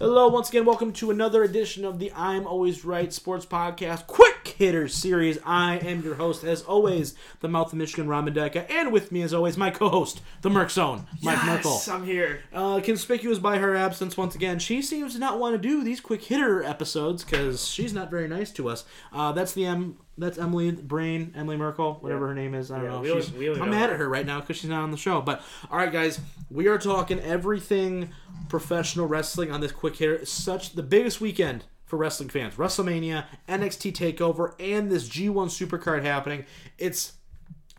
Hello, once again, welcome to another edition of the I'm Always Right Sports Podcast Quick Hitter Series. I am your host, as always, the Mouth of Michigan Ramadeka, and with me, as always, my co-host, the Merc Zone, Mike Merkel. Yes, I'm here. Uh, conspicuous by her absence once again, she seems to not want to do these quick hitter episodes because she's not very nice to us. Uh, that's the M. That's Emily Brain, Emily Merkel, whatever Yeah. her name is. I don't Yeah, know. we She's- we I'm mad at her right now because she's not on the show. But all right, guys, we are talking everything professional wrestling on this quick hitter. Such the biggest weekend for wrestling fans: WrestleMania, NXT Takeover, and this G1 Supercard happening. It's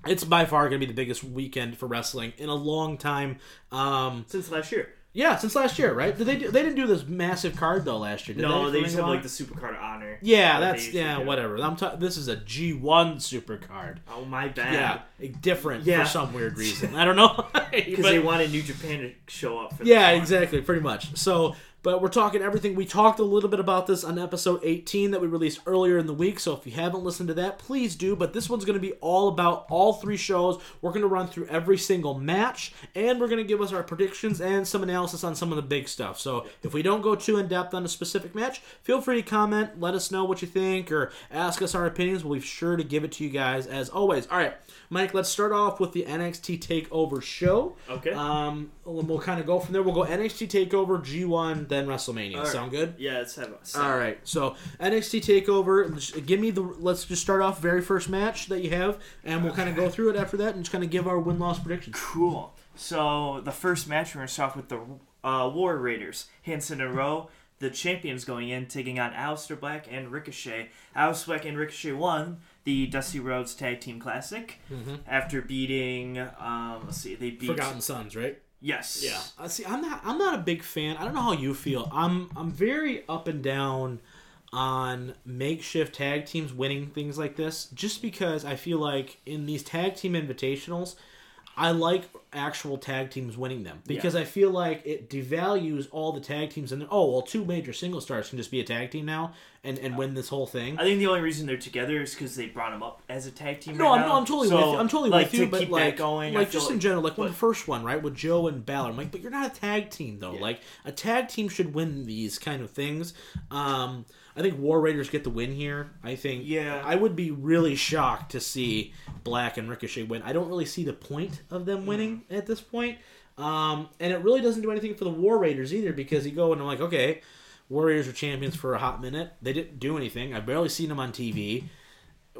it's by far going to be the biggest weekend for wrestling in a long time. Um, Since last year. Yeah, since last year, right? Did they do, they didn't do this massive card though last year? Did no, they Ring used have like the Supercard of Honor. Yeah, that's yeah, do. whatever. I'm ta- this is a G1 super card. Oh my bad. Yeah, different Yeah. for some weird reason. I don't know. Because they wanted New Japan to show up for yeah, exactly, pretty much. So, but we're talking everything. We talked a little bit about this on episode 18 that we released earlier in the week. So if you haven't listened to that, please do. But this one's going to be all about all three shows. We're going to run through every single match, and we're going to give us our predictions and some analysis on some of the big stuff. So if we don't go too in depth on a specific match, feel free to comment, let us know what you think, or ask us our opinions. We'll be sure to give it to you guys as always. All right, Mike, let's start off with the NXT Takeover show. Okay. Um, we'll, we'll kind of go from there. We'll go NXT Takeover, G1, then WrestleMania. Right. Sound good? Yeah, let's have a All right. So NXT Takeover. Give me the. Let's just start off very first match that you have, and we'll kind of go through it after that, and just kind of give our win loss predictions. Cool. So the first match we're gonna start off with the uh, War Raiders, Hanson and Rowe, the champions going in, taking on Aleister Black and Ricochet. Aleister Black and Ricochet won the Dusty Rhodes Tag Team Classic after beating. Um, let's see, they beat. Forgotten Sons, right? Yes. Yeah. I see. I'm not. I'm not a big fan. I don't know how you feel. I'm. I'm very up and down on makeshift tag teams winning things like this, just because I feel like in these tag team invitationals, I like actual tag teams winning them because I feel like it devalues all the tag teams and oh well, two major single stars can just be a tag team now and and win this whole thing. I think the only reason they're together is because they brought them up as a tag team. No, right I'm, now. no, I'm totally So, with you. I'm totally like, with you, but like, going, like just in general, like when the first one, right, with Joe and Balor, I'm like, but you're not a tag team though. Yeah. Like a tag team should win these kind of things. Um, I think War Raiders get the win here. I think. Yeah. I would be really shocked to see Black and Ricochet win. I don't really see the point of them winning at this point. Um, and it really doesn't do anything for the War Raiders either because you go and I'm like, okay, War Raiders are champions for a hot minute. They didn't do anything. I've barely seen them on TV.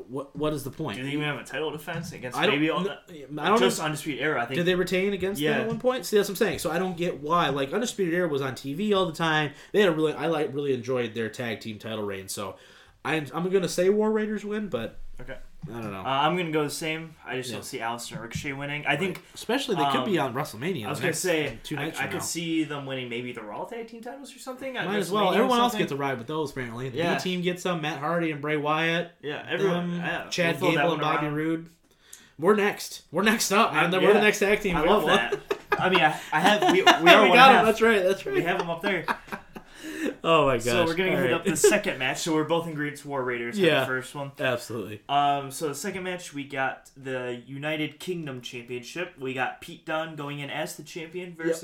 What what is the point? Do they even have a title defense against I maybe all kn- I don't just know. undisputed era? I think Did they retain against them Yeah. at one point? See, that's what I'm saying. So I don't get why. Like Undisputed Era was on TV all the time. They had a really, I like, really enjoyed their tag team title reign. So I'm, I'm gonna say War Raiders win, but Okay. I don't know. Uh, I'm gonna go the same. I just Yeah. don't see Aleister and Ricochet winning. I think Especially they could be um, on WrestleMania. I was the gonna next say two I, nights I from could now. see them winning maybe the Raw tag team titles or something. at Might as well. WrestleMania or Everyone else something. gets a ride with those. Apparently, the Yeah. B team gets some. Matt Hardy and Bray Wyatt. Yeah, everyone. them, yeah, Chad we'll throw that Gable one and Bobby around. Roode. We're next. We're next up, man. We're the yeah. next tag team. I We love that. I mean, I, I have we, we are we one got half. him. That's right. That's right. We have them up there. oh my gosh. So we're gonna All hit right. up the second match. So we're both in Greens War Raiders. for Yeah. The first one. Absolutely. Um, so the second match, we got the United Kingdom Championship. We got Pete Dunne going in as the champion versus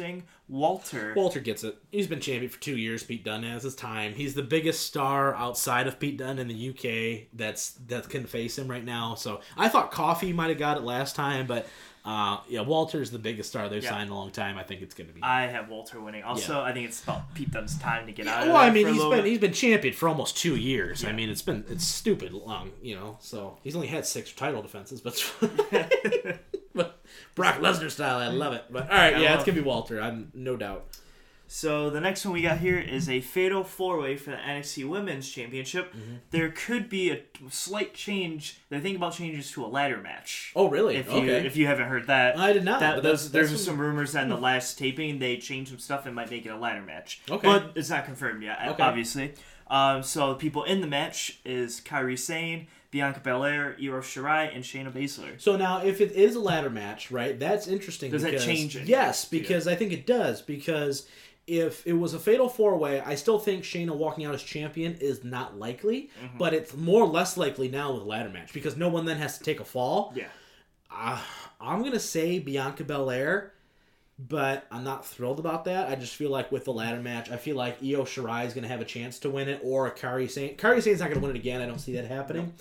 Walter. Walter gets it. He's been champion for two years. Pete Dunne has his time. He's the biggest star outside of Pete Dunne in the UK that's that can face him right now. So I thought Coffey might have got it last time, but uh, yeah, Walter's the biggest star they've Yeah. signed in a long time. I think it's going to be. I have Walter winning. Also, I think it's about Pete Dunne's time to get out. Yeah, of well, I mean, he's been bit. he's been champion for almost two years. I mean, it's been it's stupid long, you know. So he's only had six title defenses, but Brock Lesnar style, I love it. But all right, I yeah, it's gonna be Walter. I'm no doubt. So the next one we got here is a fatal four way for the NXT Women's Championship. Mm-hmm. There could be a slight change. They're thinking about changes to a ladder match. Oh, really? If you okay. if you haven't heard that, I did not. that but there's, there's some rumors that in the last taping they changed some stuff and might make it a ladder match. Okay. but it's not confirmed yet. Okay. Obviously. Um, so the people in the match is Kairi Sane, Bianca Belair, Io Shirai, and Shayna Baszler. So now, if it is a ladder match, right? That's interesting. Does that change anything? Yes, Yeah. because I think it does. Because if it was a fatal four way, I still think Shayna walking out as champion is not likely, Mm-hmm. but it's more or less likely now with a ladder match because no one then has to take a fall. Yeah. Uh, I'm gonna say Bianca Belair but I'm not thrilled about that. I just feel like with the ladder match, I feel like Io Shirai is going to have a chance to win it, or Kairi Sane. Kairi Sane's not going to win it again. I don't see that happening.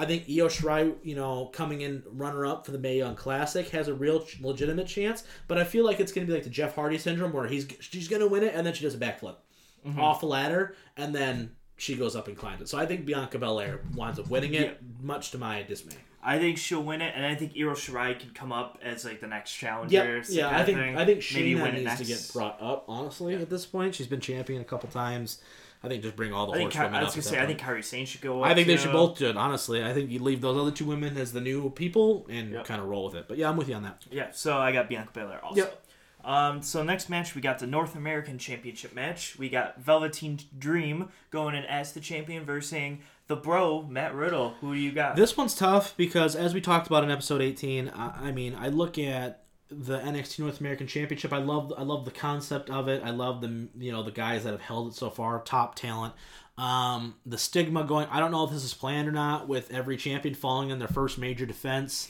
I think Io Shirai, you know, coming in runner up for the Mae Young Classic has a real ch- legitimate chance, but I feel like it's going to be like the Jeff Hardy syndrome where he's she's going to win it and then she does a backflip mm-hmm. off a ladder and then she goes up and climbs it. So I think Bianca Belair winds up winning it, much to my dismay. I think she'll win it, and I think Io Shirai can come up as like the next challenger. Yeah, yeah. I think. I think Maybe Shayna win it needs to get brought up. Honestly, at this point, she's been champion a couple times. I think just bring all the I think horsewomen I was gonna say I think. Kairi Sane should go. I think they should both do it. Honestly, I think you leave those other two women as the new people and Yep. kind of roll with it. But yeah, I'm with you on that. Yeah, so I got Bianca Belair also. Yep. Um, so next match we got the North American Championship match. We got Velveteen Dream going in as the champion versus the Bro Matt Riddle. Who do you got? This one's tough because, as we talked about in episode 18, I, I mean, I look at the NXT North American Championship. I love, I love the concept of it. I love the, you know, the guys that have held it so far, top talent. Um, the stigma going. I don't know if this is planned or not. With every champion falling in their first major defense,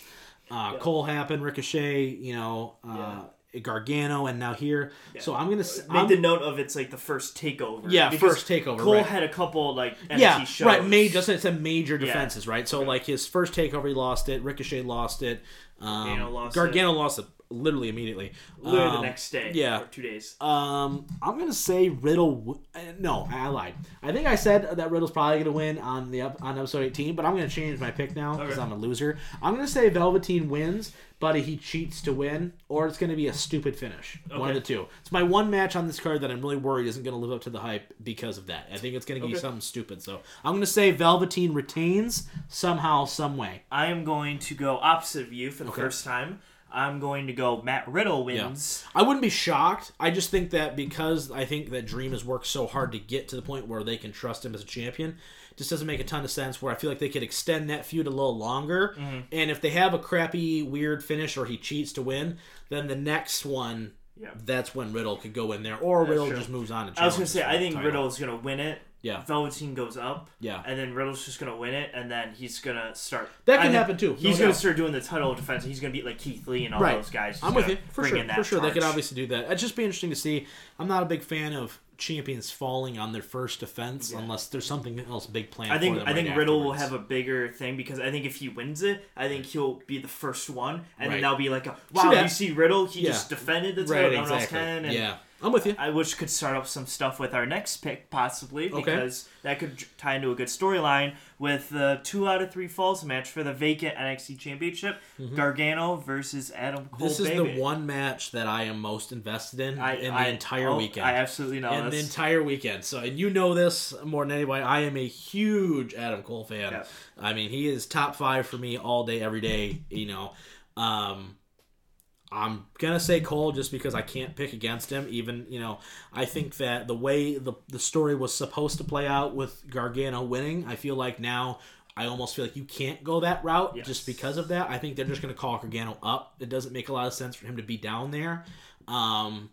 uh, Cole happened, Ricochet, you know, uh, Gargano, and now here. So I'm gonna. Make I'm- the note of it's like the first takeover. Yeah, first takeover, Cole right. had a couple like NXT yeah, shows. right. Major, just it's a major Yeah. defenses, right? So like his first takeover, he lost it. Ricochet lost it. Um, Gargano lost Gargano lost it literally immediately. Literally the Um, next day. yeah. Or two days. Um, I'm gonna say Riddle. w- uh, No, I lied. I think I said that Riddle's probably gonna win on the on episode 18, but I'm gonna change my pick now because Okay. I'm a loser. I'm gonna say Velveteen wins, but he cheats to win, or it's gonna be a stupid finish. One of the two. It's my one match on this card that I'm really worried isn't gonna live up to the hype because of that. I think it's gonna be Okay. something stupid. So I'm gonna say Velveteen retains somehow, some way. I am going to go opposite of you for the Okay. first time. I'm going to go Matt Riddle Yeah. wins. I wouldn't be shocked. I just think that because I think that Dream has worked so hard to get to the point where they can trust him as a champion, it just doesn't make a ton of sense. Where I feel like they could extend that feud a little longer, Mm-hmm. and if they have a crappy, weird finish or he cheats to win, then the next one, Yeah. that's when Riddle could go in there, or Riddle true. just moves on. And I was gonna say I think title. Riddle's gonna win it. Yeah. Velveteen goes up. Yeah. And then Riddle's just gonna win it, and then he's gonna start. That I can happen too, no He's gonna doubt. start doing the title defense. He's gonna beat like Keith Lee and all Right. those guys. He's I'm with you for sure. For sure, they could obviously do that. It'd just be interesting to see. I'm not a big fan of champions falling on their first defense unless there's something else big planned. I think for them I think right Riddle will have a bigger thing because I think if he wins it, I think he'll be the first one, and Right. then that'll be like, a, wow, that. you see Riddle, he Yeah. just defended the title, right. no one else can, and yeah, I'm with you. I wish could start up some stuff with our next pick possibly Okay. because that could tie into a good storyline with the two out of three falls match for the vacant NXT Championship, Gargano versus Adam Cole. Mm-hmm. This is baby. the one match that I am most invested in I, in the I- entire oh, weekend. I absolutely know in the entire weekend. So, and you know this more than anybody. I am a huge Adam Cole fan. Yeah. I mean, he is top five for me all day, every day. You know, um, I'm gonna say Cole just because I can't pick against him. Even you know, I think that the way the the story was supposed to play out with Gargano winning, I feel like now. I almost feel like you can't go that route Yes. just because of that. I think they're just going to call Gargano up. It doesn't make a lot of sense for him to be down there. Um,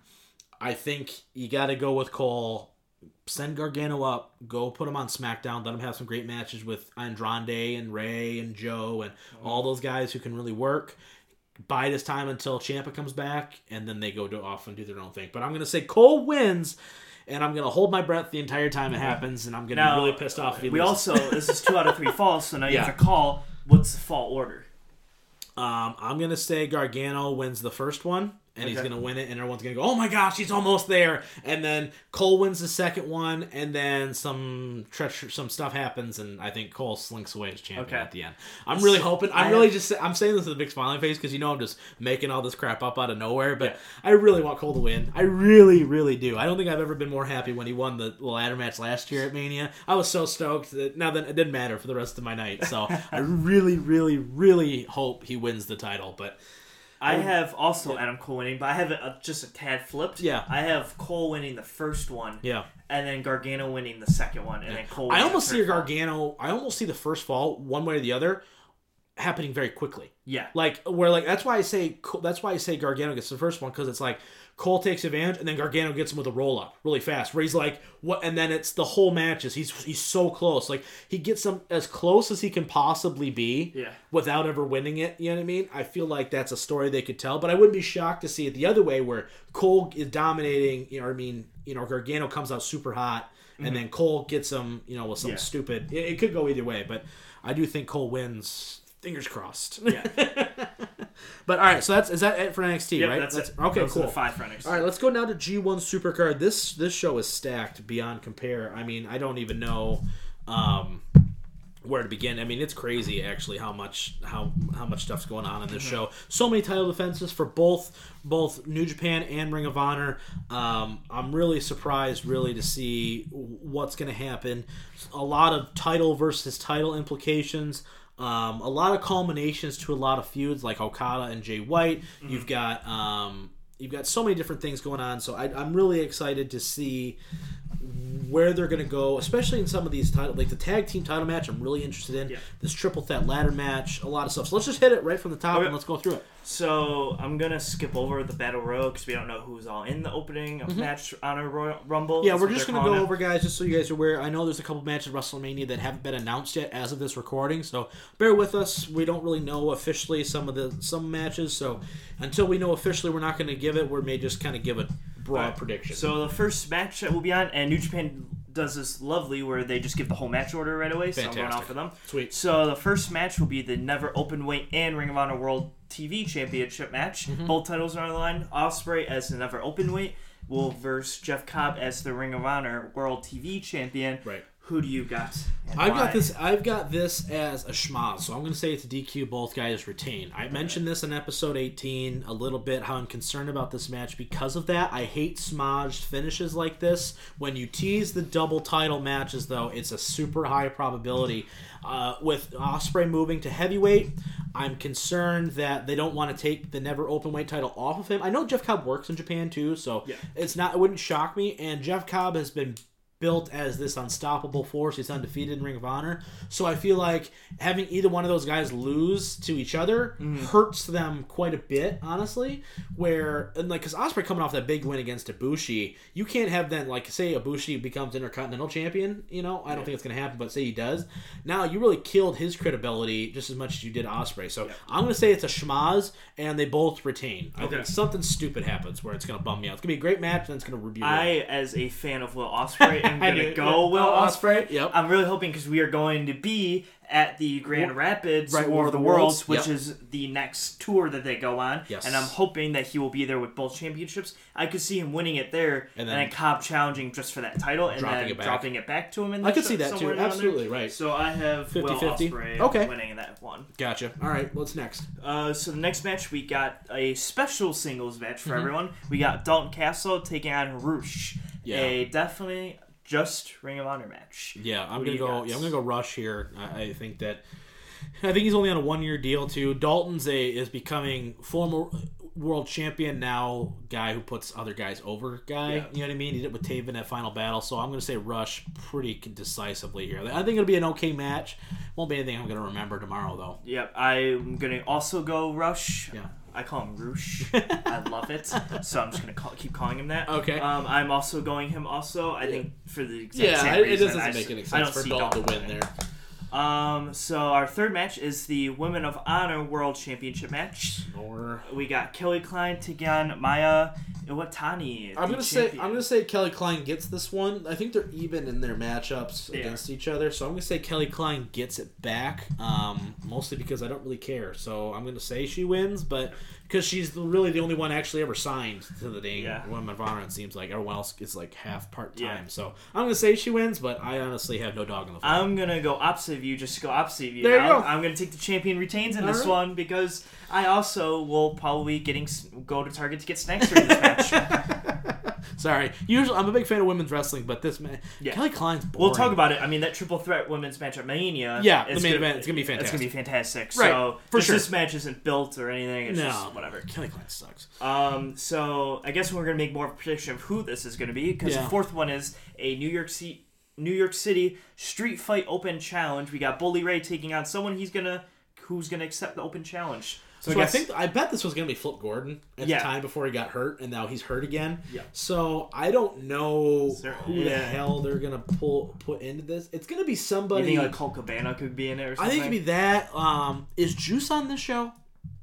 I think you got to go with Cole. Send Gargano up. Go put him on SmackDown. Let him have some great matches with Andrade and Rey and Joe and all those guys who can really work. Bide his time until Ciampa comes back, and then they go to off and do their own thing. But I'm gonna say Cole wins, and I'm gonna hold my breath the entire time it happens, and I'm gonna now, be really pissed off if he we loses. also this is two out of three falls, so now you Yeah. have to call what's the fall order. Um, I'm gonna say Gargano wins the first one, and he's gonna win it, and everyone's gonna go, "Oh my gosh, he's almost there!" And then Cole wins the second one, and then some treacher, some stuff happens, and I think Cole slinks away as champion Okay. at the end. I'm really hoping. I'm I really have- just. I'm saying this with a big smiling face because you know I'm just making all this crap up out of nowhere, but I really want Cole to win. I really, really do. I don't think I've ever been more happy when he won the ladder match last year at Mania. I was so stoked that now that it didn't matter for the rest of my night. So I really, really, really hope he wins the title, but. I have also Adam Cole winning, but I have it just a tad flipped. Yeah. I have Cole winning the first one, Yeah. and then Gargano winning the second one, and then Cole. I almost see a third fall. Gargano. I almost see the first fall one way or the other. Happening very quickly. Yeah. Like where like that's why I say that's why I say Gargano gets the first one because it's like Cole takes advantage and then Gargano gets him with a roll up really fast where he's like what and then it's the whole matches he's he's so close like he gets him as close as he can possibly be Yeah. without ever winning it you know what I mean I feel like that's a story they could tell but I wouldn't be shocked to see it the other way where Cole is dominating you know I mean you know Gargano comes out super hot and then Cole gets him you know with some Mm-hmm. Yeah. stupid it, it could go either way but I do think Cole wins fingers crossed Yeah. but all right so that's is that it for NXT Yep, right that's, it. okay Those cool five runners. all right, let's go now to G1 Supercard. This this show is stacked beyond compare. I mean, I don't even know um, where to begin. I mean, it's crazy actually how much how how much stuff's going on in this Mm-hmm. show. So many title defenses for both both New Japan and Ring of Honor. Um, I'm really surprised, really, to see what's going to happen. A lot of title versus title implications. Um, a lot of culminations to a lot of feuds like Okada and Jay White. Mm-hmm. You've got um, you've got so many different things going on. So I, I'm really excited to see where they're going to go, especially in some of these title, like the tag team title match. I'm really interested in Yeah. this triple threat ladder match. A lot of stuff. So let's just hit it right from the top Okay. and let's go through it. So I'm gonna skip over the battle royal because we don't know who's all in the opening match on a Royal Rumble. Mm-hmm. Yeah, That's we're just going to go it. over, guys, just so you guys are aware. I know there's a couple matches at WrestleMania that haven't been announced yet as of this recording, so bear with us. We don't really know officially some of the some matches, so until we know officially, we're not going to give it. We may just kind of give a broad Alright. prediction. So the first match that we'll be on, and New Japan does this lovely where they just give the whole match order right away. So I'm going off of them. Sweet. So the first match will be the Never Open Weight and Ring of Honor World TV Championship match. Mm-hmm. Both titles are on the line. Ospreay as the Never Open Weight will verse Jeff Cobb as the Ring of Honor World TV Champion. Right. Who do you got? I've why? got this. I've got this as a schmaz, so I'm going to say it's a DQ. Both guys retain. I mentioned this in episode 18 a little bit. How I'm concerned about this match because of that. I hate smudged finishes like this. When you tease the double title matches, though, it's a super high probability. Uh, with Ospreay moving to heavyweight, I'm concerned that they don't want to take the never open weight title off of him. I know Jeff Cobb works in Japan too, so Yeah. it's not. It wouldn't shock me. And Jeff Cobb has been built as this unstoppable force. He's undefeated in Ring of Honor. So I feel like having either one of those guys lose to each other mm-hmm. hurts them quite a bit, honestly. Where and like because Ospreay coming off that big win against Ibushi, you can't have then like say Ibushi becomes Intercontinental Champion. You know, I don't think it's gonna happen, but say he does. Now you really killed his credibility just as much as you did Ospreay. So I'm gonna say it's a schmaz, and they both retain. I Okay. think something stupid happens where it's gonna bum me out. It's gonna be a great match, and then it's gonna review. I, as a fan of Will Ospreay, am gonna go yeah. Will oh, Ospreay. Yep. I'm really hoping because we are going to be at the Grand Rapids right, War of the Worlds, which yep. is the next tour that they go on. Yes. And I'm hoping that he will be there with both championships. I could see him winning it there, And and then then, Cobb challenging just for that title, and dropping then it dropping it back to him. In I could show- see that too. somewhere there. Absolutely right. So I have Will 50-50? Ospreay Okay. winning that one. Gotcha. All right, what's next? Uh, so the next match we got a special singles match Mm-hmm. for everyone. We got Dalton Castle taking on Roosh. Yeah. A definitely just Ring of Honor match. Yeah, I'm gonna go. got? Yeah, I'm gonna go Rush here. I, I think that. I think he's only on a one year deal too. Dalton's a is becoming former world champion now. Guy who puts other guys over. Guy, Yeah. you know what I mean? He did it with Taven at Final Battle. So I'm gonna say Rush pretty decisively here. I think it'll be an okay match. Won't be anything I'm gonna remember tomorrow though. Yep, I'm gonna also go Rush. Yeah. I call him Roosh. I love it, so I'm just gonna call, keep calling him that. Okay. Um, I'm also going him. Also, I think for the exact Yeah, same it, it doesn't I make just- any I sense don't for Dalton to win there. Um, so our third match is the Women of Honor World Championship match. Or We got Kelly Klein taking on Mayu Iwatani. I'm gonna say. I'm gonna say Kelly Klein gets this one. I think they're even in their matchups Yeah. against each other, so I'm gonna say Kelly Klein gets it back. Um, mostly because I don't really care, so I'm gonna say she wins, but because she's the- really the only one actually ever signed to the dang Yeah. Women of Honor, it seems like everyone else is like half part time. Yeah. So I'm gonna say she wins, but I honestly have no dog in the fight. I'm gonna go opposite of you, just to go opposite of you. There you go. I'm gonna take the champion retains in All this right. one because I also will probably getting go to Target to get snacks during this match. Sorry, usually I'm a big fan of women's wrestling, but this man, Yeah. Kelly Klein's boring. We'll talk about it. I mean, that triple threat women's match at Mania. Yeah, the main gonna- event, it's gonna be fantastic. It's gonna be fantastic. Right, So for sure. this match isn't built or anything. It's No, just whatever. Kelly Klein sucks. Um, so I guess we're gonna make more of a prediction of who this is gonna be because Yeah. the fourth one is a New York City, New York City Street Fight Open Challenge. We got Bully Ray taking on someone he's gonna who's gonna accept the open challenge. So, So, I, I, think I bet this was gonna be Flip Gordon at Yeah. the time before he got hurt, and now he's hurt again. Yeah. So I don't know there- who the yeah. hell they're gonna pull put into this. It's gonna be you somebody. think like Colt Cabana could be in it or I think it'd be that. Um, is Juice on this show?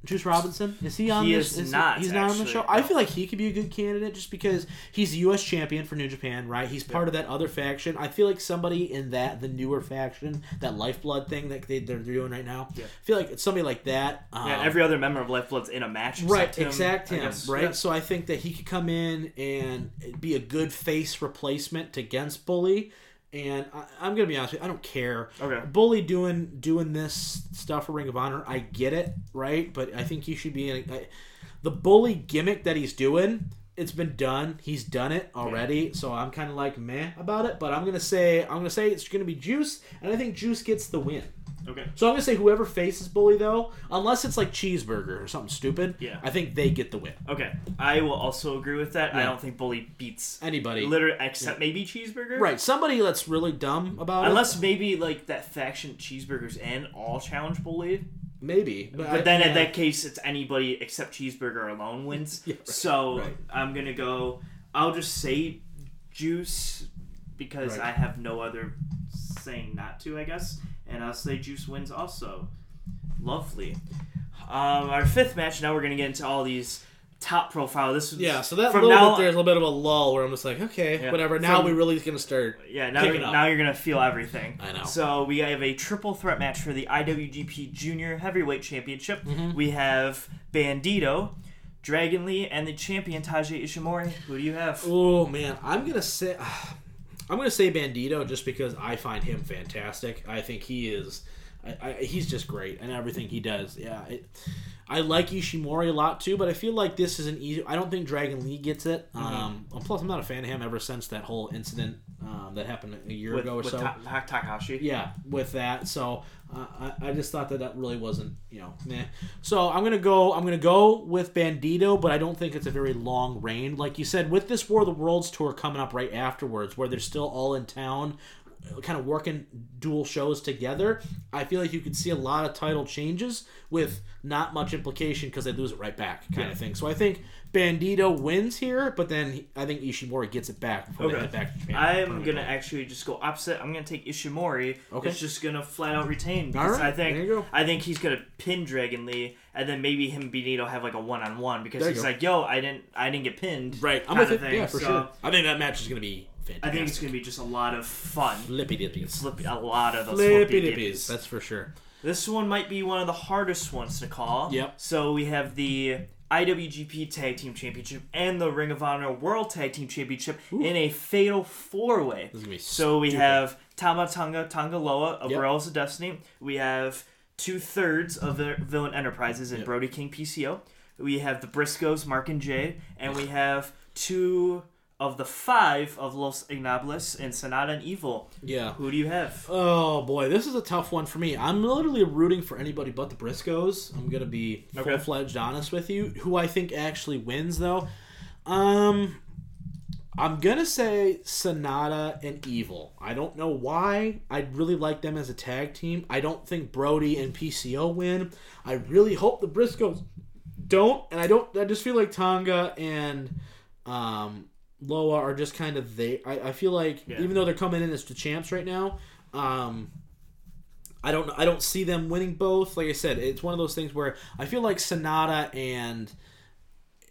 Juice Robinson is he on He this? is not, He's not on the show. I feel like he could be a good candidate just because he's the U.S. champion for New Japan, right? He's part of that other faction. I feel like somebody in that the newer faction, that Lifeblood thing that they, they're doing right now. Yeah. I feel like it's somebody like that. Um, Yeah, every other member of Lifeblood's in a match. Right, him, exact him, right? Yeah. So I think that he could come in and be a good face replacement to against Bully. And I, I'm gonna be honest with you, I don't care. Okay. Bully doing doing this stuff for Ring of Honor, I get it, right? But I think he should be in I, the Bully gimmick that he's doing. It's been done. He's done it already. So I'm kind of like meh about it. But I'm gonna say I'm gonna say it's gonna be Juice, and I think Juice gets the win. Okay. So I'm gonna say whoever faces Bully though, unless it's like Cheeseburger or something stupid, Yeah. I think they get the win. Okay. I will also agree with that. I Yeah. don't think Bully beats Anybody, literally except maybe Cheeseburger. right? Somebody that's really dumb about it. Unless maybe like that faction Cheeseburgers and all challenge Bully. maybe. But, But I- then yeah. in that case, it's anybody except Cheeseburger alone wins. Yeah, right, so right. I'm gonna go. I'll just say Juice because Right. I have no other saying not to. I guess, and I'll say Juice wins also. Lovely. Um, our fifth match. Now we're gonna get into all these top profile. This is yeah, so that from little now. bit there's a little bit of a lull where I'm just like, okay, Yeah. whatever. Now From- we really gonna start. Yeah, now you're, now you're gonna feel everything. I know. So we have a triple threat match for the IWGP Junior Heavyweight Championship. Mm-hmm. We have Bandito, Dragon Lee, and the champion Taiji Ishimori. Who do you have? Oh man, I'm gonna say, I'm gonna say Bandito just because I find him fantastic. I think he is, I, I, he's just great and everything he does. Yeah, it, I like Ishimori a lot too, but I feel like this is an easy. I don't think Dragon Lee gets it. Mm-hmm. Um, plus, I'm not a fan of him ever since that whole incident um, that happened a year With, ago or with so. Ta- Ta- Takahashi. yeah, with that. So uh, I, I just thought that that really wasn't, you know, meh. So I'm gonna go. I'm gonna go with Bandito, but I don't think it's a very long reign. Like you said, with this War of the Worlds tour coming up right afterwards, where they're still all in town, kind of working dual shows together. I feel like you could see a lot of title changes with not much implication because they lose it right back, kind Yeah. of thing. So I think Bandito wins here, but then I think Ishimori gets it back before Okay. back. I'm gonna actually just go opposite. I'm gonna take Ishimori. Okay. It's just gonna flat out retain because right, I think there you go. I think he's gonna pin Dragon Lee, and then maybe him and Bandito have like a one on one because he's go. like, "Yo, I didn't, I didn't get pinned." Right, I'm with it. Yeah, for So, sure. I think that match is going to be I think it's gonna be just a lot of fun. flippy dippies. Flippy, a lot of those Flippy dippies. That's for sure. This one might be one of the hardest ones to call. Yep. So we have the IWGP Tag Team Championship and the Ring of Honor World Tag Team Championship in a fatal four way. This is gonna be So we have Tama Tonga Tangaloa of Yep. Royals of Destiny. We have two thirds of the Villain Enterprises in Yep. Brody King PCO. We have the Briscoes, Mark and Jay, and we have two of the five of Los Ignables and Sanada and Evil. Yeah. Who do you have? Oh boy, this is a tough one for me. I'm literally rooting for anybody but the Briscoes. I'm gonna be Okay. full fledged honest with you. Who I think actually wins though, um, I'm gonna say Sanada and Evil. I don't know why. I'd really like them as a tag team. I don't think Brody and PCO win. I really hope the Briscoes don't, and I don't. I just feel like Tonga and um, Loa are just kind of they. I, I feel like Yeah. even though they're coming in as the champs right now, um, I don't. I don't see them winning both. Like I said, it's one of those things where I feel like Sanada and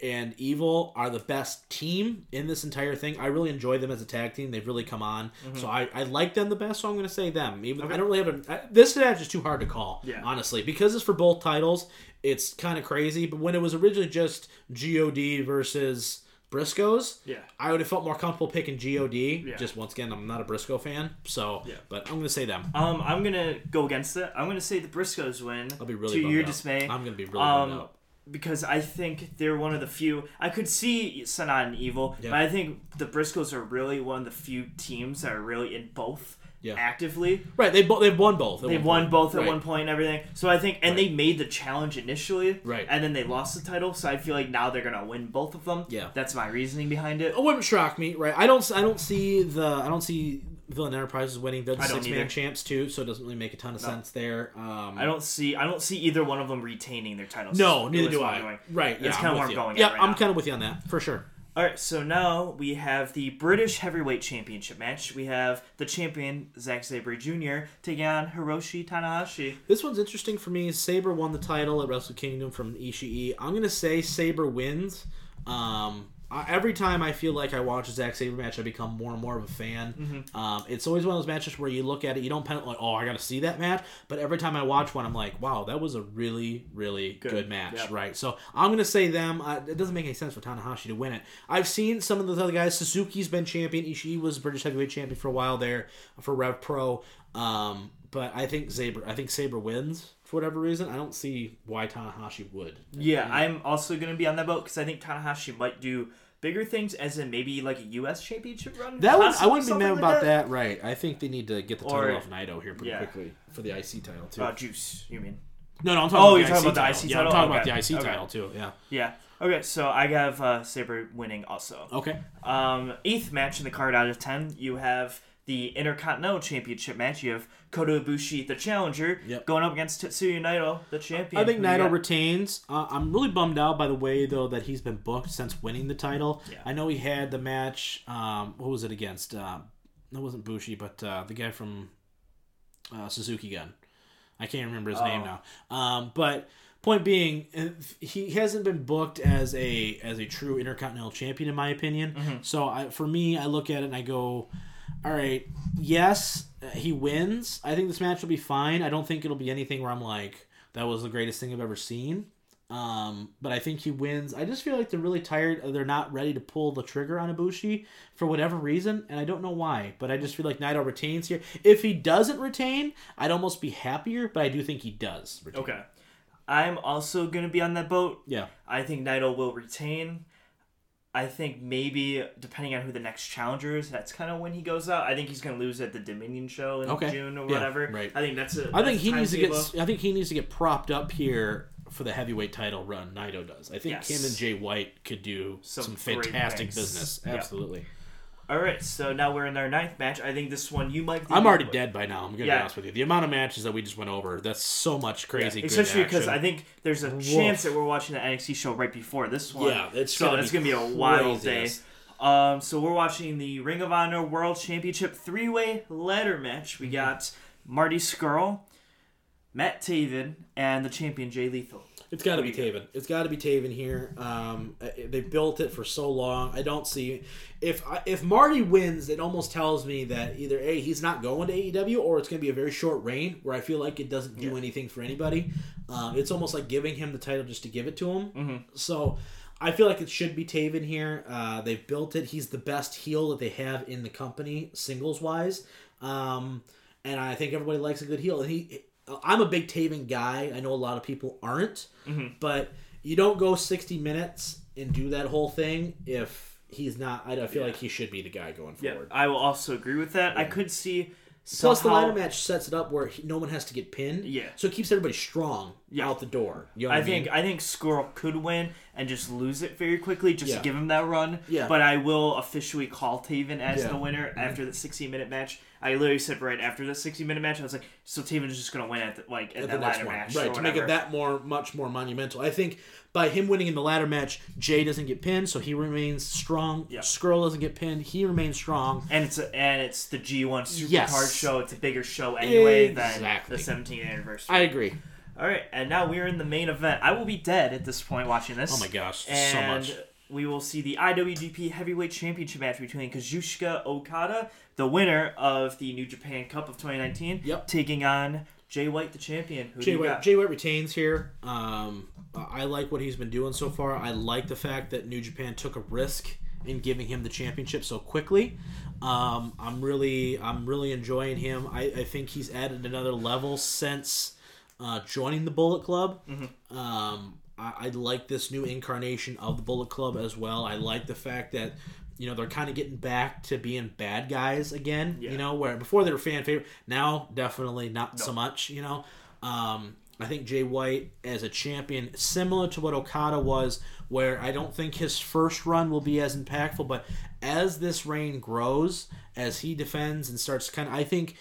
and Evil are the best team in this entire thing. I really enjoy them as a tag team. They've really come on, so I, I like them the best. So I'm going to say them. Even I don't really have a I, this match is too hard to call. Yeah. honestly, because it's for both titles. It's kind of crazy. But when it was originally just God versus Briscoes, Yeah. I would have felt more comfortable picking God. Yeah. Just once again, I'm not a Briscoe fan, so Yeah. but I'm going to say them. Um, I'm gonna go against it. I'm gonna say the Briscoes win. I'll be really to your out. dismay. I'm going to be really bummed um, out. because I think they're one of the few. I could see Sanada and Evil, Yeah. but I think the Briscoes are really one of the few teams that are really in both Yeah. actively. Right, they bo- they've won both. at They one won point. both at Right. one point and everything. So I think, and they made the challenge initially, Right. And then they lost the title. So I feel like now they're gonna win both of them. Yeah. that's my reasoning behind it. It wouldn't shock me, right? I don't. I don't see the. I don't see Villain Enterprises winning. They're the six man champs too, so it doesn't really make a ton of sense there. Um, I don't see I don't see either one of them retaining their titles. No, neither do I. Right? Yeah, That's I'm kinda where I'm you. going Yeah, right I'm now. kind of with you on that for sure. All right, so now we have the British Heavyweight Championship match. We have the champion Zack Sabre Jr. taking on Hiroshi Tanahashi. This one's interesting for me. Sabre won the title at Wrestle Kingdom from Ishii. I'm gonna say Sabre wins. Um, I, every time I feel like I watch a Zack Sabre match, I become more and more of a fan. Mm-hmm. Um, it's always one of those matches where you look at it, you don't pen like, oh, I got to see that match. But every time I watch one, I'm like, wow, that was a really, really good, Good, match, yep. right? So I'm gonna say them. Uh, it doesn't make any sense for Tanahashi to win it. I've seen some of those other guys. Suzuki's been champion. Ishii was British Heavyweight Champion for a while there for Rev Pro. Um, but I think Sabre. I think Sabre wins for whatever reason. I don't see why Tanahashi would. Yeah, I'm also going to be on that boat because I think Tanahashi might do bigger things, as in maybe like a U.S. championship run. That would I wouldn't be mad like about that. Right. I think they need to get the title Or- off Naito here pretty yeah. quickly for the IC title too. Uh, Juice, you mean? no, no, I'm talking Oh, about you're the talking about the title. IC Yeah, I'm title? talking about the IC title too. Yeah. Yeah. Okay, so I have uh, Sabre winning also. Okay. Um, eighth match in the card out of ten, you have the Intercontinental Championship match. You have Kota Ibushi, the challenger, Yep. going up against Tetsuya Naito, the champion. I think Naito got? retains. Uh, I'm really bummed out by the way though that he's been booked since winning the title. Yeah. I know he had the match. Um, what was it against? Uh, that wasn't Bushi, but uh, the guy from uh, Suzuki Gun. I can't remember his name Oh. now. Um, but point being, he hasn't been booked as a as a true Intercontinental Champion in my opinion. Mm-hmm. So I, for me, I look at it and I go, all right, yes, he wins. I think this match will be fine. I don't think it'll be anything where I'm like, that was the greatest thing I've ever seen. Um, but I think he wins. I just feel like they're really tired. They're not ready to pull the trigger on Ibushi for whatever reason, and I don't know why. But I just feel like Naito retains here. If he doesn't retain, I'd almost be happier. But I do think he does. Retain. Okay. I'm also going to be on that boat. Yeah. I think Naito will retain. I think maybe depending on who the next challenger is, that's kind of when he goes out. I think he's going to lose at the Dominion show in Okay. June or Yeah, whatever. right. I think that's I think he needs to get. I think he needs to get propped up here for the heavyweight title run. Naito does. I think Yes. him and Jay White could do some, Some fantastic business. Absolutely. All right, so now we're in our ninth match. I think this one you might. Be I'm already dead by now. I'm gonna Yeah. be honest with you. The amount of matches that we just went over, that's so much crazy. good Especially because. I think there's a chance that we're watching the NXT show right before this one. Yeah, it's so gonna it's be gonna be a wild day. Um, so we're watching the Ring of Honor World Championship three-way ladder match. Mm-hmm. We got Marty Scurll, Matt Taven, and the champion Jay Lethal. It's got to be Who do you Taven. It's got to be Taven here. Um, they built it for so long. I don't see if I- if Marty wins, it almost tells me that either a he's not going to AEW or it's going to be a very short reign where I feel like it doesn't do Yeah. anything for anybody. Um, it's almost like giving him the title just to give it to him. Mm-hmm. So. I feel like it should be Taven here. Uh, they've built it. He's the best heel that they have in the company, singles wise. Um, and I think everybody likes a good heel. And he, I'm a big Taven guy. I know a lot of people aren't, Mm-hmm. but you don't go 60 minutes and do that whole thing if he's not. I, feel Yeah. like he should be the guy going forward. Yeah, forward. I will also agree with that. I could see. Plus, the ladder match sets it up where he, no one has to get pinned. Yeah. So it keeps everybody strong Yeah. out the door. You know what I I, mean? think I think Squirrel could win and just lose it very quickly, just Yeah. to give him that run. Yeah. But I will officially call Taven as Yeah. the winner mm-hmm. after the 60 minute match. I literally said right after the 60 minute match, I was like, so Taven is just gonna win at the, like at, at the ladder match, right? To make it that more, much more monumental. I think by him winning in the ladder match, Jay doesn't get pinned, so he remains strong. Yeah. Scurll doesn't get pinned, he remains strong. And it's a, and it's the G1 Supercard Yes. show. It's a bigger show anyway Exactly. than the 17th anniversary. I agree. All right, and now we're in the main event. I will be dead at this point watching this. Oh my gosh, so and much. we will see the IWGP Heavyweight Championship match between Kazuchika Okada, the winner of the New Japan Cup of 2019, Yep. taking on Jay White, the champion. Who Jay White? Jay White retains here. Um, I like what he's been doing so far. I like the fact that New Japan took a risk in giving him the championship so quickly. Um, I'm really, I'm really enjoying him. I, I think he's added another level since uh, joining the Bullet Club. Um, I, I like this new incarnation of the Bullet Club as well. I like the fact that you know they're kind of getting back to being bad guys again. Yeah. You know, where before they were fan favorite, now definitely not so much. You know. Um, I think Jay White as a champion, similar to what Okada was, where I don't think his first run will be as impactful, but as this reign grows, as he defends and starts to kind of, I think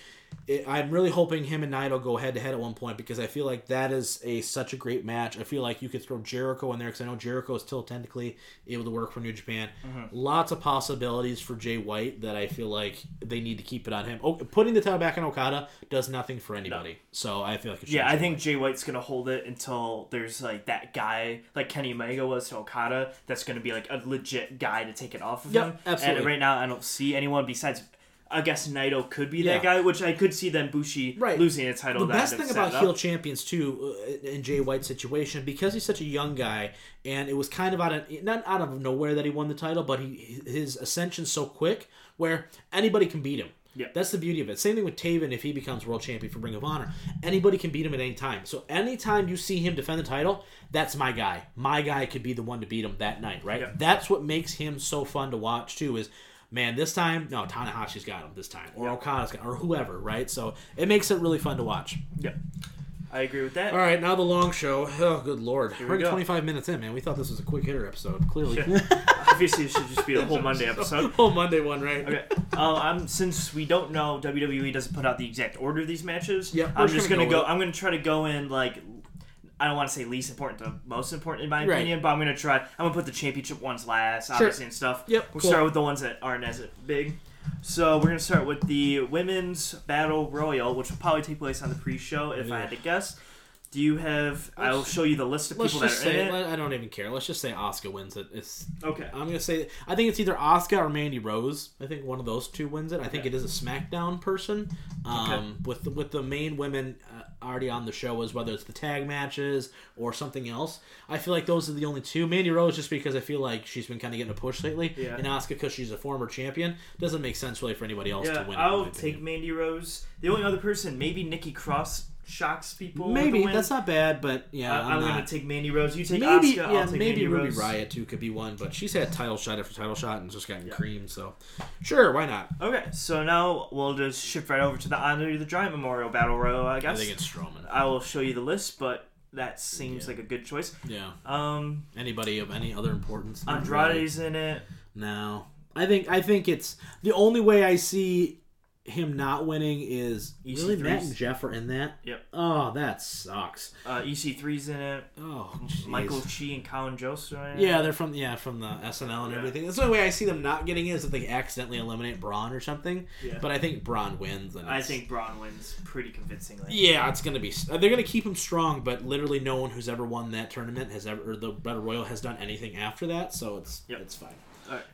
it, I'm really hoping him and Naito go head to head at one point because I feel like that is a such a great match. I feel like you could throw Jericho in there because I know Jericho is still technically able to work for New Japan. Mm-hmm. Lots of possibilities for Jay White that I feel like they need to keep it on him. Oh, putting the title back on Okada does nothing for anybody. So I feel like it should Yeah, I Jay think Jay White's gonna hold it until there's like that guy, like Kenny Omega was to Okada, that's gonna be like a legit guy to take it off of Yep, him. absolutely. And right now, I don't see anyone besides. I guess Naito could be Yeah. that guy, which I could see then Bushi Right. losing a title. the best thing about heel champions too uh, in Jay White's situation because he's such a young guy and it was kind of out of not out of nowhere that he won the title but he his ascension's so quick where anybody can beat him Yeah. that's the beauty of it same thing with Taven if he becomes world champion for Ring of Honor anybody can beat him at any time so anytime you see him defend the title that's my guy my guy could be the one to beat him that night right Yeah. that's what makes him so fun to watch too is man this time no Tanahashi's got him this time or Okada's got or whoever right so it makes it really fun to watch Yep, I agree with that. all right, now the long show. Oh, good lord. we We're go. 25 minutes in, man. We thought this was a quick hitter episode. Clearly. Obviously, it should just be a whole Monday episode. whole Monday one, right? Okay. Uh, I'm since we don't know WWE doesn't put out the exact order of these matches. Yep, I'm just just gonna gonna go go. I'm gonna try to go in like. I don't want to say least important to most important in my Right. opinion, but I'm gonna try. I'm gonna put the championship ones last, obviously, and stuff. Yep, We'll cool. start with the ones that aren't as big. So we're gonna start with the women's battle royal, which will probably take place on the pre-show if I had to guess. Do you have? I'll show you the list of Let's people that are in say, it. I don't even care. Let's just say Asuka wins it. It's. Okay. I'm gonna say. I think it's either Asuka or Mandy Rose. I think one of those two wins it. I think it is a SmackDown person. Um, with the, with the main women already on the show, as whether it's the tag matches or something else. I feel like those are the only two. Mandy Rose just because I feel like she's been kind of getting a push lately, Yeah. and Asuka because she's a former champion doesn't make sense really for anybody else Yeah, to win. I'll take. Mandy Rose. The only other person, maybe Nikki Cross, shocks people. Maybe that's not bad, but yeah, I- I'm, I'm, not. gonna take Mandy Rose. You take maybe Asuka. yeah, I'll take maybe Mandy Ruby Rose. Riott too could be one, but she's had title shot after title shot and just gotten creamed. So sure, why not? Okay, so now we'll just shift right over to the Andre the Giant Memorial Battle Royal. I guess I think it's Strowman. I will show you the list, but that seems like a good choice. Yeah. Um, Anybody of any other importance? Really. Andrade's in it. No, I think I think it's the only way I see him not winning is really EC3's. Matt and Jeff are in that. Yep. Oh, that sucks. Uh, EC3's in it. Oh, Michael jeez. Che and Colin Jost are in it. Yeah, they're from yeah from the SNL and Yeah. everything. That's the only way I see them not getting it is if they accidentally eliminate Braun or something. Yeah. But I think Braun wins. And I think Braun wins pretty convincingly. Yeah, it's gonna be. They're gonna keep him strong, but literally no one who's ever won that tournament has ever, or the Battle Royal has done anything after that. So it's Yep. it's fine.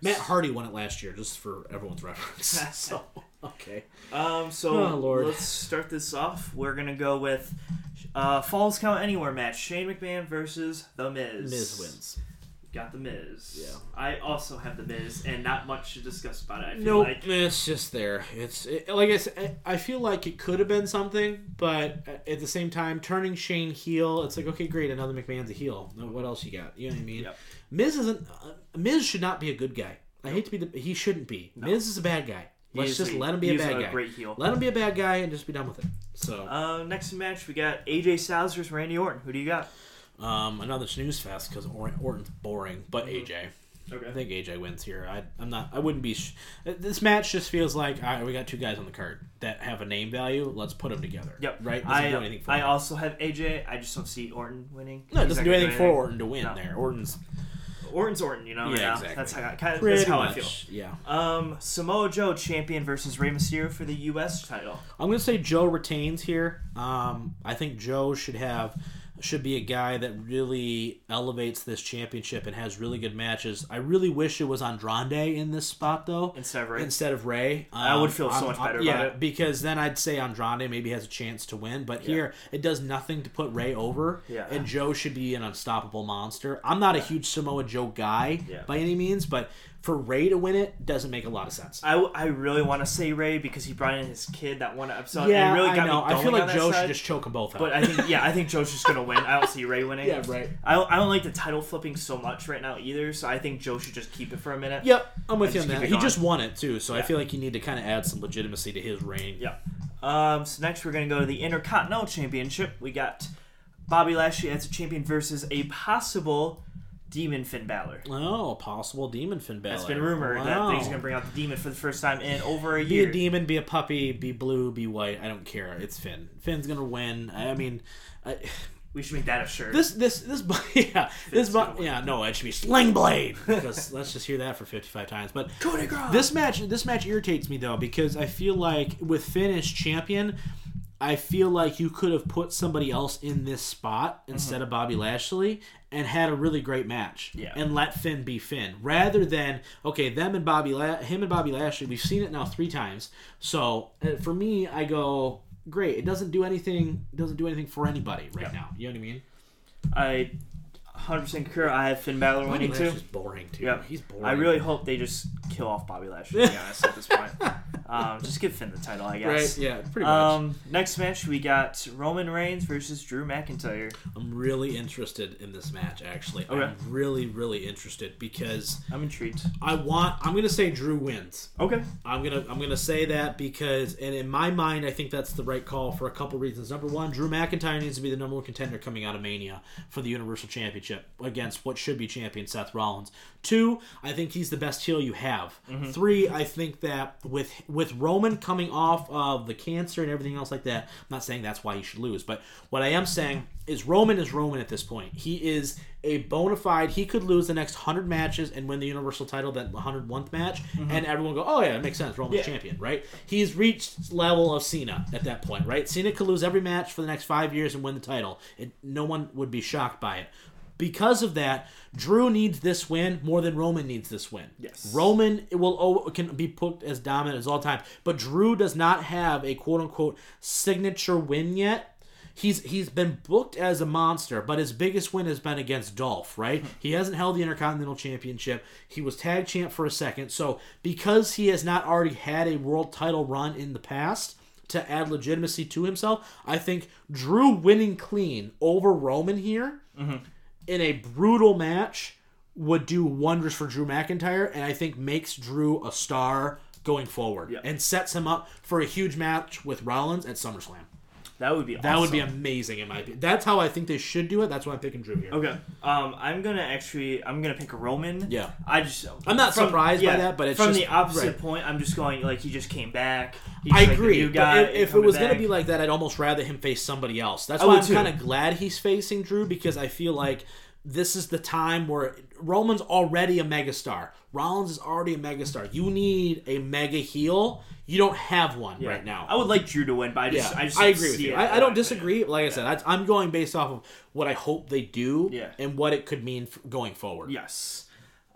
Matt Hardy won it last year, just for everyone's reference. so okay, Um, so Oh, let's start this off. We're gonna go with uh, Falls Count Anywhere match: Shane McMahon versus The Miz. Miz wins. Got the Miz. Yeah. I also have the Miz, and not much to discuss about it. I feel Nope, like it's just there. It's it, like I said. I feel like it could have been something, but at the same time, turning Shane heel, it's like okay, great, another McMahon's a heel. What else you got? You know what I mean? Yep. Miz isn't. Uh, Miz should not be a good guy. I hate to be the. He shouldn't be. Miz is a bad guy. Let's just a- let him be a bad guy. great heel. Let him be a bad guy and just be done with it. So, Uh, next match we got AJ Styles versus Randy Orton. Who do you got? um, another snooze fest because Orton's boring, but AJ. Okay. I think AJ wins here. I, I'm not. I wouldn't be. Sh- this match just feels like all right, we got two guys on the card that have a name value. Let's put them together. Yep. Right. Doesn't I, do anything for I him. also have AJ. I just don't see Orton winning. No, it doesn't do gonna anything for Orton to win No. there. Orton's Orton's Orton, you know. Yeah, Yeah, exactly. That's how I, kind of, that's how much. I feel. Yeah. Um, Samoa Joe champion versus Rey Mysterio for the U.S. title. I'm gonna say Joe retains here. Um, I think Joe should have should be a guy that really elevates this championship and has really good matches. I really wish it was Andrade in this spot though. Instead of Rey. Instead of Rey, I would um, feel so much better yeah, it. because then I'd say Andrade maybe has a chance to win. But here, it does nothing to put Rey over. Yeah. and Joe should be an unstoppable monster. I'm not a huge Samoa Joe guy Yeah. by any means, but for Rey to win it doesn't make a lot of sense. I, I really want to say Rey because he brought in his kid that one episode. yeah, and really I got know. Me I feel like Joe should just choke them both out. But I think yeah, I think Joe's just gonna win. I don't see Rey winning. yeah, right. I don't, I don't like the title flipping so much right now either. So I think Joe should just keep it for a minute. Yep, I'm with you on that. He just won it too, so I feel like you need to kind of add some legitimacy to his reign. Yeah. Um, so next we're gonna go to the Intercontinental Championship. We got Bobby Lashley as a champion versus a possible Demon Finn Balor. Oh, possible demon Finn Balor. It's been rumored that he's gonna bring out the demon for the first time in over a Be year. Be a demon, be a puppy, be blue, be white. I don't care. It's Finn. Finn's gonna win. I mean, I, we should make that a shirt. this this this yeah this bu- yeah no it should be Sling Blade because let's just hear that for fifty five times. But Cody this match this match irritates me though because I feel like with Finn as champion. I feel like you could have put somebody else in this spot instead of Bobby Lashley and had a really great match. Yeah. And let Finn be Finn rather than okay, them and Bobby La- him and Bobby Lashley. We've seen it now three times. So uh, for me, I go great. It doesn't do anything. Doesn't do anything for anybody right now. You know what I mean? I 100% concur. I have Finn Balor Bobby winning too. Lashley's boring too. Yeah, he's boring. I really hope they just kill off Bobby Lashley. To be honest, at this point, um, just give Finn the title, I guess. right. Yeah, pretty much. Um, next match we got Roman Reigns versus Drew McIntyre. I'm really interested in this match. Actually, Okay. I'm really really interested because I'm intrigued. I want. I'm gonna say Drew wins. Okay. I'm gonna I'm gonna say that because and in my mind I think that's the right call for a couple reasons. Number one, Drew McIntyre needs to be the number one contender coming out of Mania for the Universal Championship against what should be champion Seth Rollins. Two, I think he's the best heel you have. Mm-hmm. Three, I think that with with Roman coming off of the cancer and everything else like that, I'm not saying that's why he should lose, but what I am saying is Roman is Roman at this point. He is a bona fide. He could lose the next hundred matches and win the Universal title that 101th match, mm-hmm. and everyone go, "Oh yeah, it makes sense. Roman's Yeah. champion, right?" He's reached level of Cena at that point, right? Cena could lose every match for the next five years and win the title. It, no one would be shocked by it. Because of that, Drew needs this win more than Roman needs this win. Yes. Roman will can be put as dominant as all time, but Drew does not have a quote unquote signature win yet. He's he's been booked as a monster, but his biggest win has been against Dolph, right? Hmm. He hasn't held the Intercontinental Championship. He was tag champ for a second. So because he has not already had a world title run in the past to add legitimacy to himself, I think Drew winning clean over Roman here mm-hmm. In a brutal match would do wonders for Drew McIntyre, and I think makes Drew a star going forward, Yeah. and sets him up for a huge match with Rollins at SummerSlam. That would be awesome. That would be amazing in my opinion. That's how I think they should do it. That's why I'm picking Drew here. Okay. Um, I'm gonna actually I'm gonna pick Roman. Yeah. I just I'm not surprised by that, but it's from just- the opposite right. point. I'm just going like he just came back. He's I like agree. new but guy if, if it coming was going to be like that, I'd almost rather him face somebody else. That's I why I'm too. kind of glad he's facing Drew because I feel like this is the time where Roman's already a megastar. Rollins is already a megastar. You need a mega heel. You don't have one Yeah. right now. I would like Drew to win, but I just yeah, I just I agree with you. I, I don't disagree. Like I said, I, I'm going based off of what I hope they do and what it could mean going forward. Yes.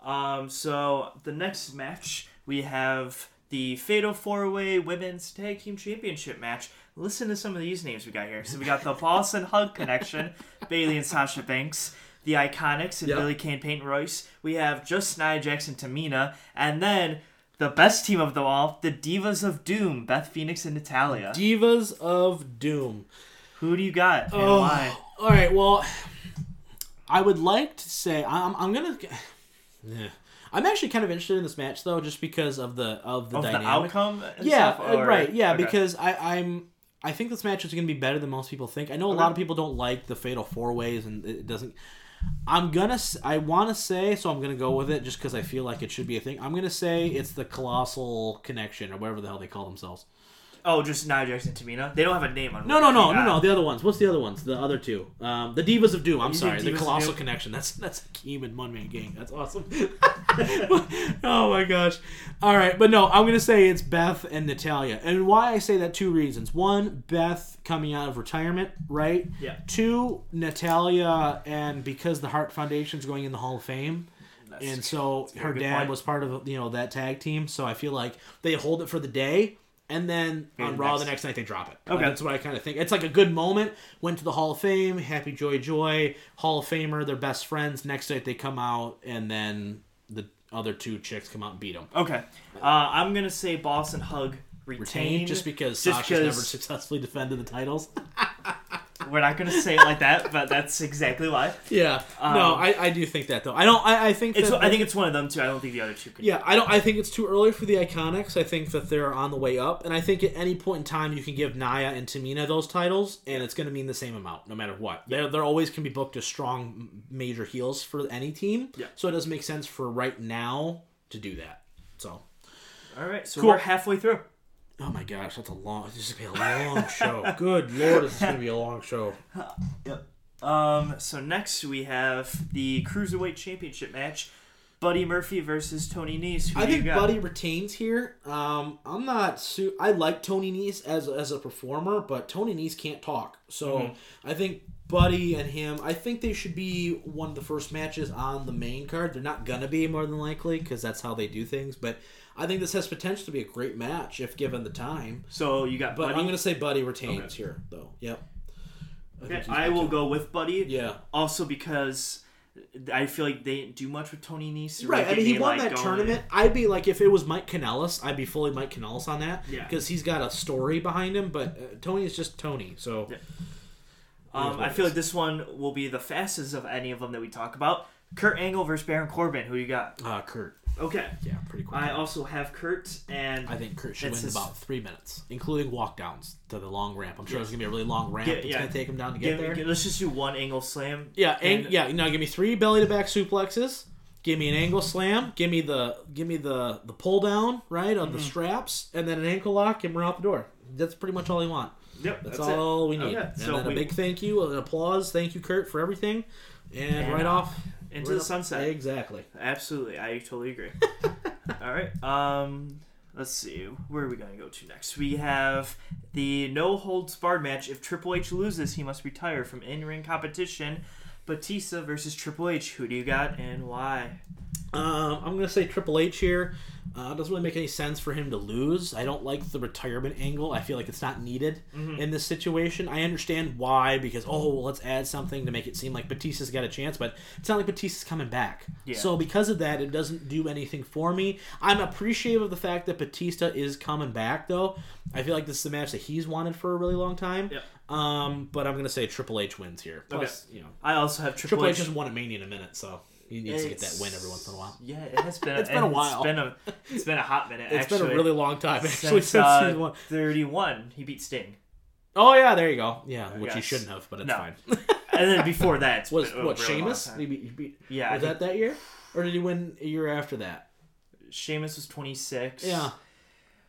Um, so the next match we have the Fatal Four Way Women's Tag Team Championship match. Listen to some of these names we got here. So we got the Boss and Hug Connection, Bayley and Sasha Banks, the Iconics and Yep. Billie Kane Peyton Royce. We have just Nia Jackson Tamina, and then the best team of them all, the Divas of Doom, Beth Phoenix and Natalya. Divas of Doom. Who do you got and Oh, why? all right. Well, I would like to say I'm, I'm gonna. Yeah. I'm actually kind of interested in this match though, just because of the of the Of the dynamic. outcome? Yeah, stuff, uh, or- right. Yeah, okay. because I, I'm. I think this match is going to be better than most people think. I know a Okay. lot of people don't like the fatal four ways, and it doesn't. I'm gonna. I want to say, so I'm gonna go with it, just because I feel like it should be a thing. I'm gonna say it's the colossal connection, or whatever the hell they call themselves. Oh, just Nia Jackson Tamina. They don't have a name on. No, no, no, no, no. The other ones. What's the other ones? The other two. Um, the Divas of Doom. I'm sorry. The Colossal Connection. That's that's Keem and One Man Gang. That's awesome. oh my gosh. All right, but no, I'm gonna say it's Beth and Natalya. And why I say that? Two reasons. One, Beth coming out of retirement, right? Yeah. Two, Natalya, and because the Heart Foundation's going in the Hall of Fame. That's- And so her dad point. was part of you know that tag team, so I feel like they hold it for the day, and then on Raw next- the next night they drop it. Okay. that's what I kind of think. It's like a good moment. Went to the Hall of Fame, happy joy joy, Hall of Famer, they're best friends. Next night they come out, and then the other two chicks come out and beat them. Okay. Uh, I'm gonna say Boss and Hug retain, Retain just because just Sasha's because- never successfully defended the titles. we're not gonna say it like that, but that's exactly why. Yeah. no, Um, I, I do think that though. I don't. I, I think It's that I think it's one of them too. I don't think the other two could. Yeah, I don't. I think it's too early for the Iconics. I think that they're on the way up, and I think at any point in time you can give Nia and Tamina those titles, and it's going to mean the same amount no matter what. They're they're always can be booked as strong major heels for any team. Yeah. So it doesn't make sense for right now to do that. So. All right, so Cool. we're halfway through. Oh my gosh, that's a long. This is gonna be a long show. Good lord, this is gonna be a long show. Yep. Um. So next we have the cruiserweight championship match: Buddy Murphy versus Tony Nese. Who I think? Buddy retains here. Um, I'm not. Su- I like Tony Nese as as a performer, but Tony Nese can't talk. So Mm-hmm. I think Buddy and him. I think they should be one of the first matches on the main card. They're not gonna be more than likely because that's how they do things. But I think this has potential to be a great match if given the time. So you got But Buddy. I'm gonna say Buddy retains Okay. here, though. Yep. I okay, I will go with Buddy. Yeah. Also because I feel like they didn't do much with Tony Nese. Right, really I mean, he won like, that going- tournament. I'd be like, if it was Mike Kanellis, I'd be fully Mike Kanellis on that. Yeah. Because he's got a story behind him, but uh, Tony is just Tony. So, Yeah. Um, I feel like this one will be the fastest of any of them that we talk about. Kurt Angle versus Baron Corbin. Who you got? uh, Kurt. Okay. Yeah, pretty quick. I also have Kurt and I think Kurt should win his- about three minutes, including walk downs to the long ramp. I'm sure it's going to be a really long ramp. Yeah, it's yeah. to take him down to get give, there. give- let's just do one angle slam. yeah, and, yeah. Now give me three belly to back suplexes. Give me an angle slam. Give me the give me the the pull down right on the Mm-hmm. straps, and then an ankle lock, and we're out the door. That's pretty much all you want. Yep, That's, that's, it. all we need. Okay, And so then we- a big thank you, an applause, thank you, Kurt, for everything, and, right off into right the sunset. Exactly. Absolutely, I totally agree. All right. Um, let's see. Where are we gonna go to next? We have the no holds barred match. If Triple H loses, he must retire from in ring competition. Batista versus Triple H. Who do you got and why? Um, I'm gonna say Triple H here. Uh, it doesn't really make any sense for him to lose. I don't like the retirement angle. I feel like it's not needed Mm-hmm. in this situation. I understand why because oh, well, let's add something to make it seem like Batista's got a chance, but it's not like Batista's coming back. Yeah. So because of that, it doesn't do anything for me. I'm appreciative of the fact that Batista is coming back, though. I feel like this is a match that he's wanted for a really long time. Yep. Um, but I'm gonna say Triple H wins here. Plus, you know, I also have Triple, Triple H H. hasn't won a Mania in a minute, so he needs to get that win every once in a while. Yeah, it has been. It's been a while. It's been a. It's been a hot minute. It's actually. been a really long time actually since, since uh, won. thirty-one. He beat Sting, Oh yeah, there you go. Yeah, which he shouldn't have, but it's No. fine. and then before that, was been what Sheamus? He beat, he beat, Yeah, was I that that year, or did he win a year after that? Sheamus was twenty-six. Yeah,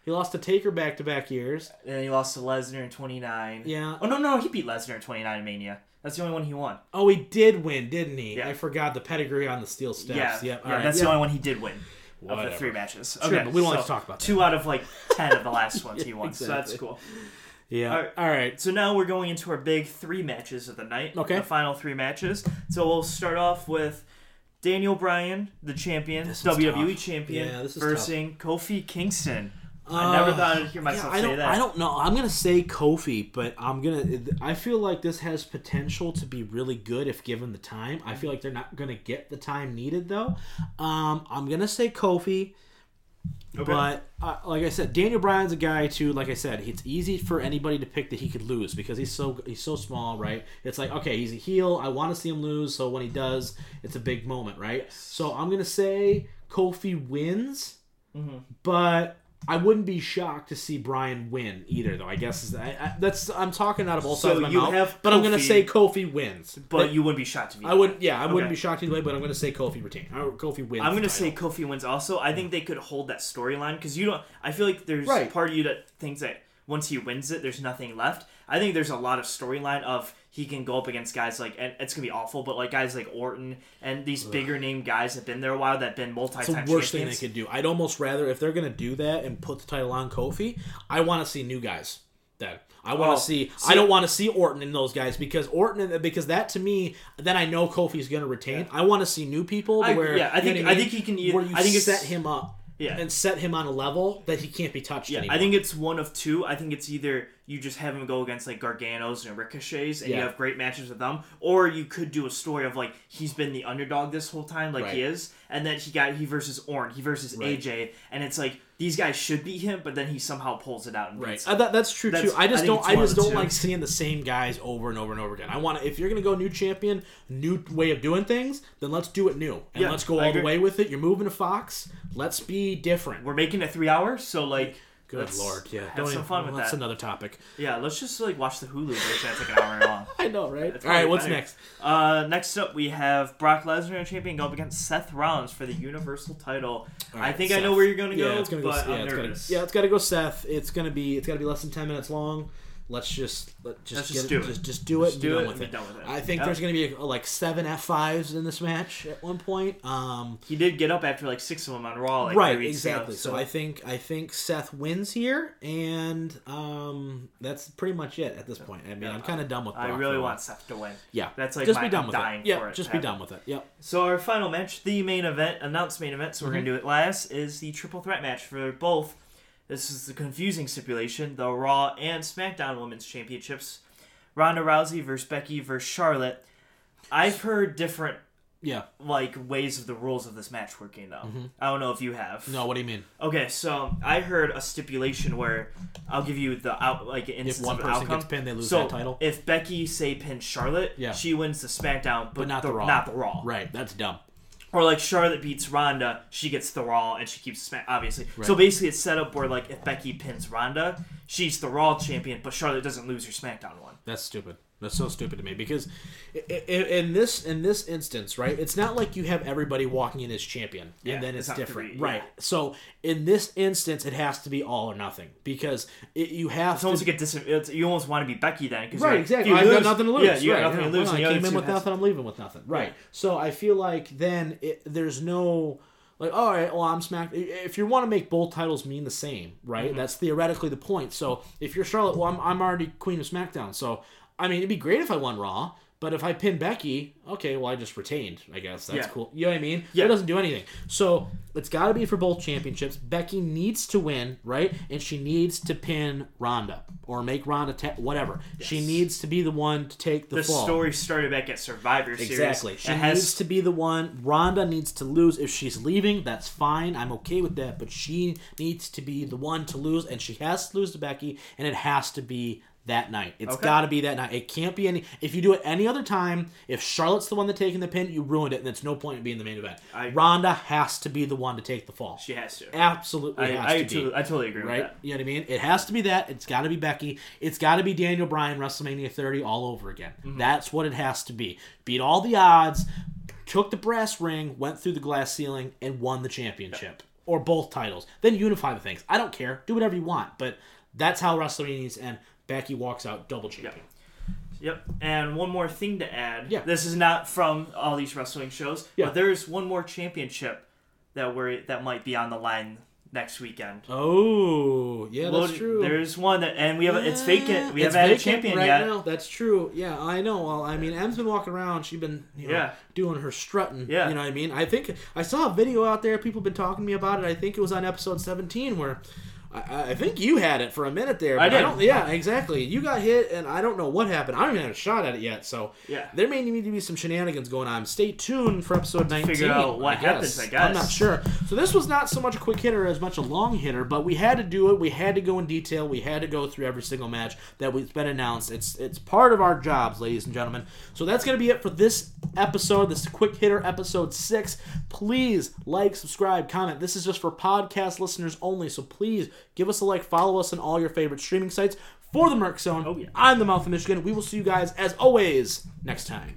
he lost to Taker back to back years. And he lost to Lesnar in 29. Yeah. Oh, no, no, he beat Lesnar in 29 in Mania. That's the only one he won. Oh, he did win, didn't he? Yeah. I forgot the pedigree on the steel steps. yeah, Yep. yeah right, that's yeah. the only one he did win of the three matches. Sure, okay, but we don't so to talk about that. Two out of like 10 of the last ones he won, so that's cool. Yeah. All right. All right. So now we're going into our big three matches of the night. Okay. The final three matches. So we'll start off with Daniel Bryan, the champion, WWE tough. champion, Yeah, versus Kofi Kingston. I never Uh, thought I'd hear myself yeah, I say that. I don't know. I'm gonna say Kofi, but I'm gonna. I feel like this has potential to be really good if given the time. I feel like they're not gonna get the time needed though. Um, I'm gonna say Kofi, Okay. but uh, like I said, Daniel Bryan's a guy too. Like I said, it's easy for anybody to pick that he could lose because he's so he's so small, right? It's like okay, he's a heel. I want to see him lose, so when he does, it's a big moment, right? So I'm gonna say Kofi wins Mm-hmm. but I wouldn't be shocked to see Bryan win either, though. I guess is, I, I, that's I'm talking out of both So sides of my you mouth. have but I'm gonna say Kofi wins. but you wouldn't be shocked if he I wouldn't. Yeah, I wouldn't be shocked either way. But I'm gonna say Kofi retain. Or uh, Kofi wins. I'm gonna say. Kofi wins also. I think they could hold that storyline because you don't. I feel like there's Right. part of you that thinks that once he wins it, there's nothing left. I think there's a lot of storyline of he can go up against guys like and it's gonna be awful, but like guys like Orton and these bigger name guys have been there a while that have been multi It's the time worst thing they could do. I'd almost rather if they're gonna do that and put the title on Kofi. I want to see new guys. Then I want to oh, Well, see, see- I don't want to see Orton and those guys because Orton because that to me then I know Kofi's gonna retain. I want to see new people. I- where yeah, I think- what I think he can Where you I think it's- set him up. Yeah. and set him on a level that he can't be touched Yeah, anymore. I think it's one of two. I think it's either you just have him go against like Garganos and Ricochets, and you have great matches with them. Or you could do a story of like he's been the underdog this whole time, like he is, and then he got he versus Orn, he versus Right. AJ, and it's like these guys should beat him, but then he somehow pulls it out and Right, uh, that, that's true That's- too. I just I don't. I just don't two. like seeing the same guys over and over and over again. I want to. If you're gonna go new champion, new way of doing things, then let's do it new and Yeah, let's go I all the way with it. You're moving to Fox. Let's be different. We're making it three hours, so like. Good let's lord, yeah. have don't some even- fun with That's that. another topic. Yeah, let's just like watch the Hulu version. That's like an hour long. I know, right? That's all right, probably what's better. next? Uh, next up, we have Brock Lesnar, champion, go up against Seth Rollins for the Universal title. All I right, think I Seth. know where you're gonna go, Yeah, it's gonna go. but yeah, I'm it's nervous. Gotta, yeah, it's got to go. Seth. It's gonna be. It's got to be less than ten minutes long. Let's just let just Let's get just it, do it. Just just do it. Just and do it with it. done with it. I think Yep. there's gonna be like seven F fives in this match at one point. Um, He did get up after like six of them on Raw. Like, right, three weeks ago, exactly. So I think I think Seth wins here, and um, that's pretty much it at this point. I mean, I'm kind of done with. That. I really for a while. want Seth to win. Yeah, That's like just my- be done I'm with dying it. Yeah, just be done with it. Yep. So our final match, the main event, announced main event, so we're Mm-hmm. gonna do it last, is the triple threat match for both. This is the confusing stipulation: the Raw and SmackDown Women's Championships. Ronda Rousey versus Becky versus Charlotte. I've heard different Yeah. like ways of the rules of this match working though. I don't know if you have. Mm-hmm. No, what do you mean? Okay, so I heard a stipulation where I'll give you the out like instance one of person outcome. gets pinned, they lose so that title? If Becky say pins Charlotte, Yeah. she wins the SmackDown, but, not the, the Raw. Not the Raw. Right, that's dumb. Or like Charlotte beats Ronda, she gets the Raw and she keeps Smack. Obviously, Right. so basically it's set up where like if Becky pins Ronda, she's the Raw champion, but Charlotte doesn't lose her SmackDown one. That's stupid. That's so stupid to me because in this in this instance, right? It's not like you have everybody walking in as champion Yeah, and then it's it's, different, three, right? yeah. So in this instance, it has to be all or nothing because it, you have It's to. almost like a dis- it's, you almost want to be Becky then because Right, exactly. You I've lose, got nothing to lose. Yeah, you right, got nothing yeah. to lose. Well, and I came in with nothing. I'm leaving with nothing. Right. Yeah. So I feel like then it, there's no like, all right, well, I'm smacked. If you want to make both titles mean the same, right? Mm-hmm. That's theoretically the point. So if you're Charlotte, well, I'm, I'm already Queen of SmackDown. So I mean, it'd be great if I won Raw. But if I pin Becky, okay, well I just retained. I guess that's Yeah. cool. You know what I mean? Yeah. It doesn't do anything. So it's got to be for both championships. Becky needs to win, right? And she needs to pin Ronda or make Ronda ta- whatever. She needs to be the one to take the, The fall. story started back at Survivor Series. Exactly. She It has needs to be the one. Ronda needs to lose. If she's leaving, that's fine. I'm okay with that. But she needs to be the one to lose, and she has to lose to Becky, and it has to be that night. It's Okay. got to be that night. It can't be any. If you do it any other time, if Charlotte's the one that's taking the pin, you ruined it, and it's no point in being the main event. I- Ronda has to be the one to take the fall. She has to. Absolutely I, I, to be totally, I totally agree right? with that. You know what I mean? It has to be that. It's got to be Becky. It's got to be Daniel Bryan WrestleMania 30 all over again. Mm-hmm. That's what it has to be. Beat all the odds, took the brass ring, went through the glass ceiling, and won the championship or both titles. Then unify the things. I don't care. Do whatever you want, but that's how WrestleMania needs to end. Becky walks out double champion. Yep. And one more thing to add. Yeah. This is not from all these wrestling shows, Yeah. but there's one more championship that we're that might be on the line next weekend. Oh, yeah, that's Well, true. There's one that, and we have a, it's vacant. We haven't had a champion right yet. now. That's true. Yeah, I know. Well, I mean, Em's been walking around. She's been, you know, Yeah. doing her strutting. Yeah. You know what I mean? I think I saw a video out there. People have been talking to me about it. I think it was on episode 17 where. I, I think you had it for a minute there. I did. don't, yeah, exactly. You got hit, and I don't know what happened. I don't even have a shot at it yet. So Yeah. there may need to be some shenanigans going on. Stay tuned for episode 19. figure out what I happens, I guess I'm not sure. So this was not so much a quick hitter as much a long hitter, but we had to do it. We had to go in detail. We had to go through every single match that was been announced. It's it's part of our jobs, ladies and gentlemen. So that's gonna be it for this episode. This quick hitter episode six. Please like, subscribe, comment. This is just for podcast listeners only. So please give us a like, follow us on all your favorite streaming sites. For the Merc Zone, Oh, yeah. I'm the Mouth of Michigan. We will see you guys as always next time.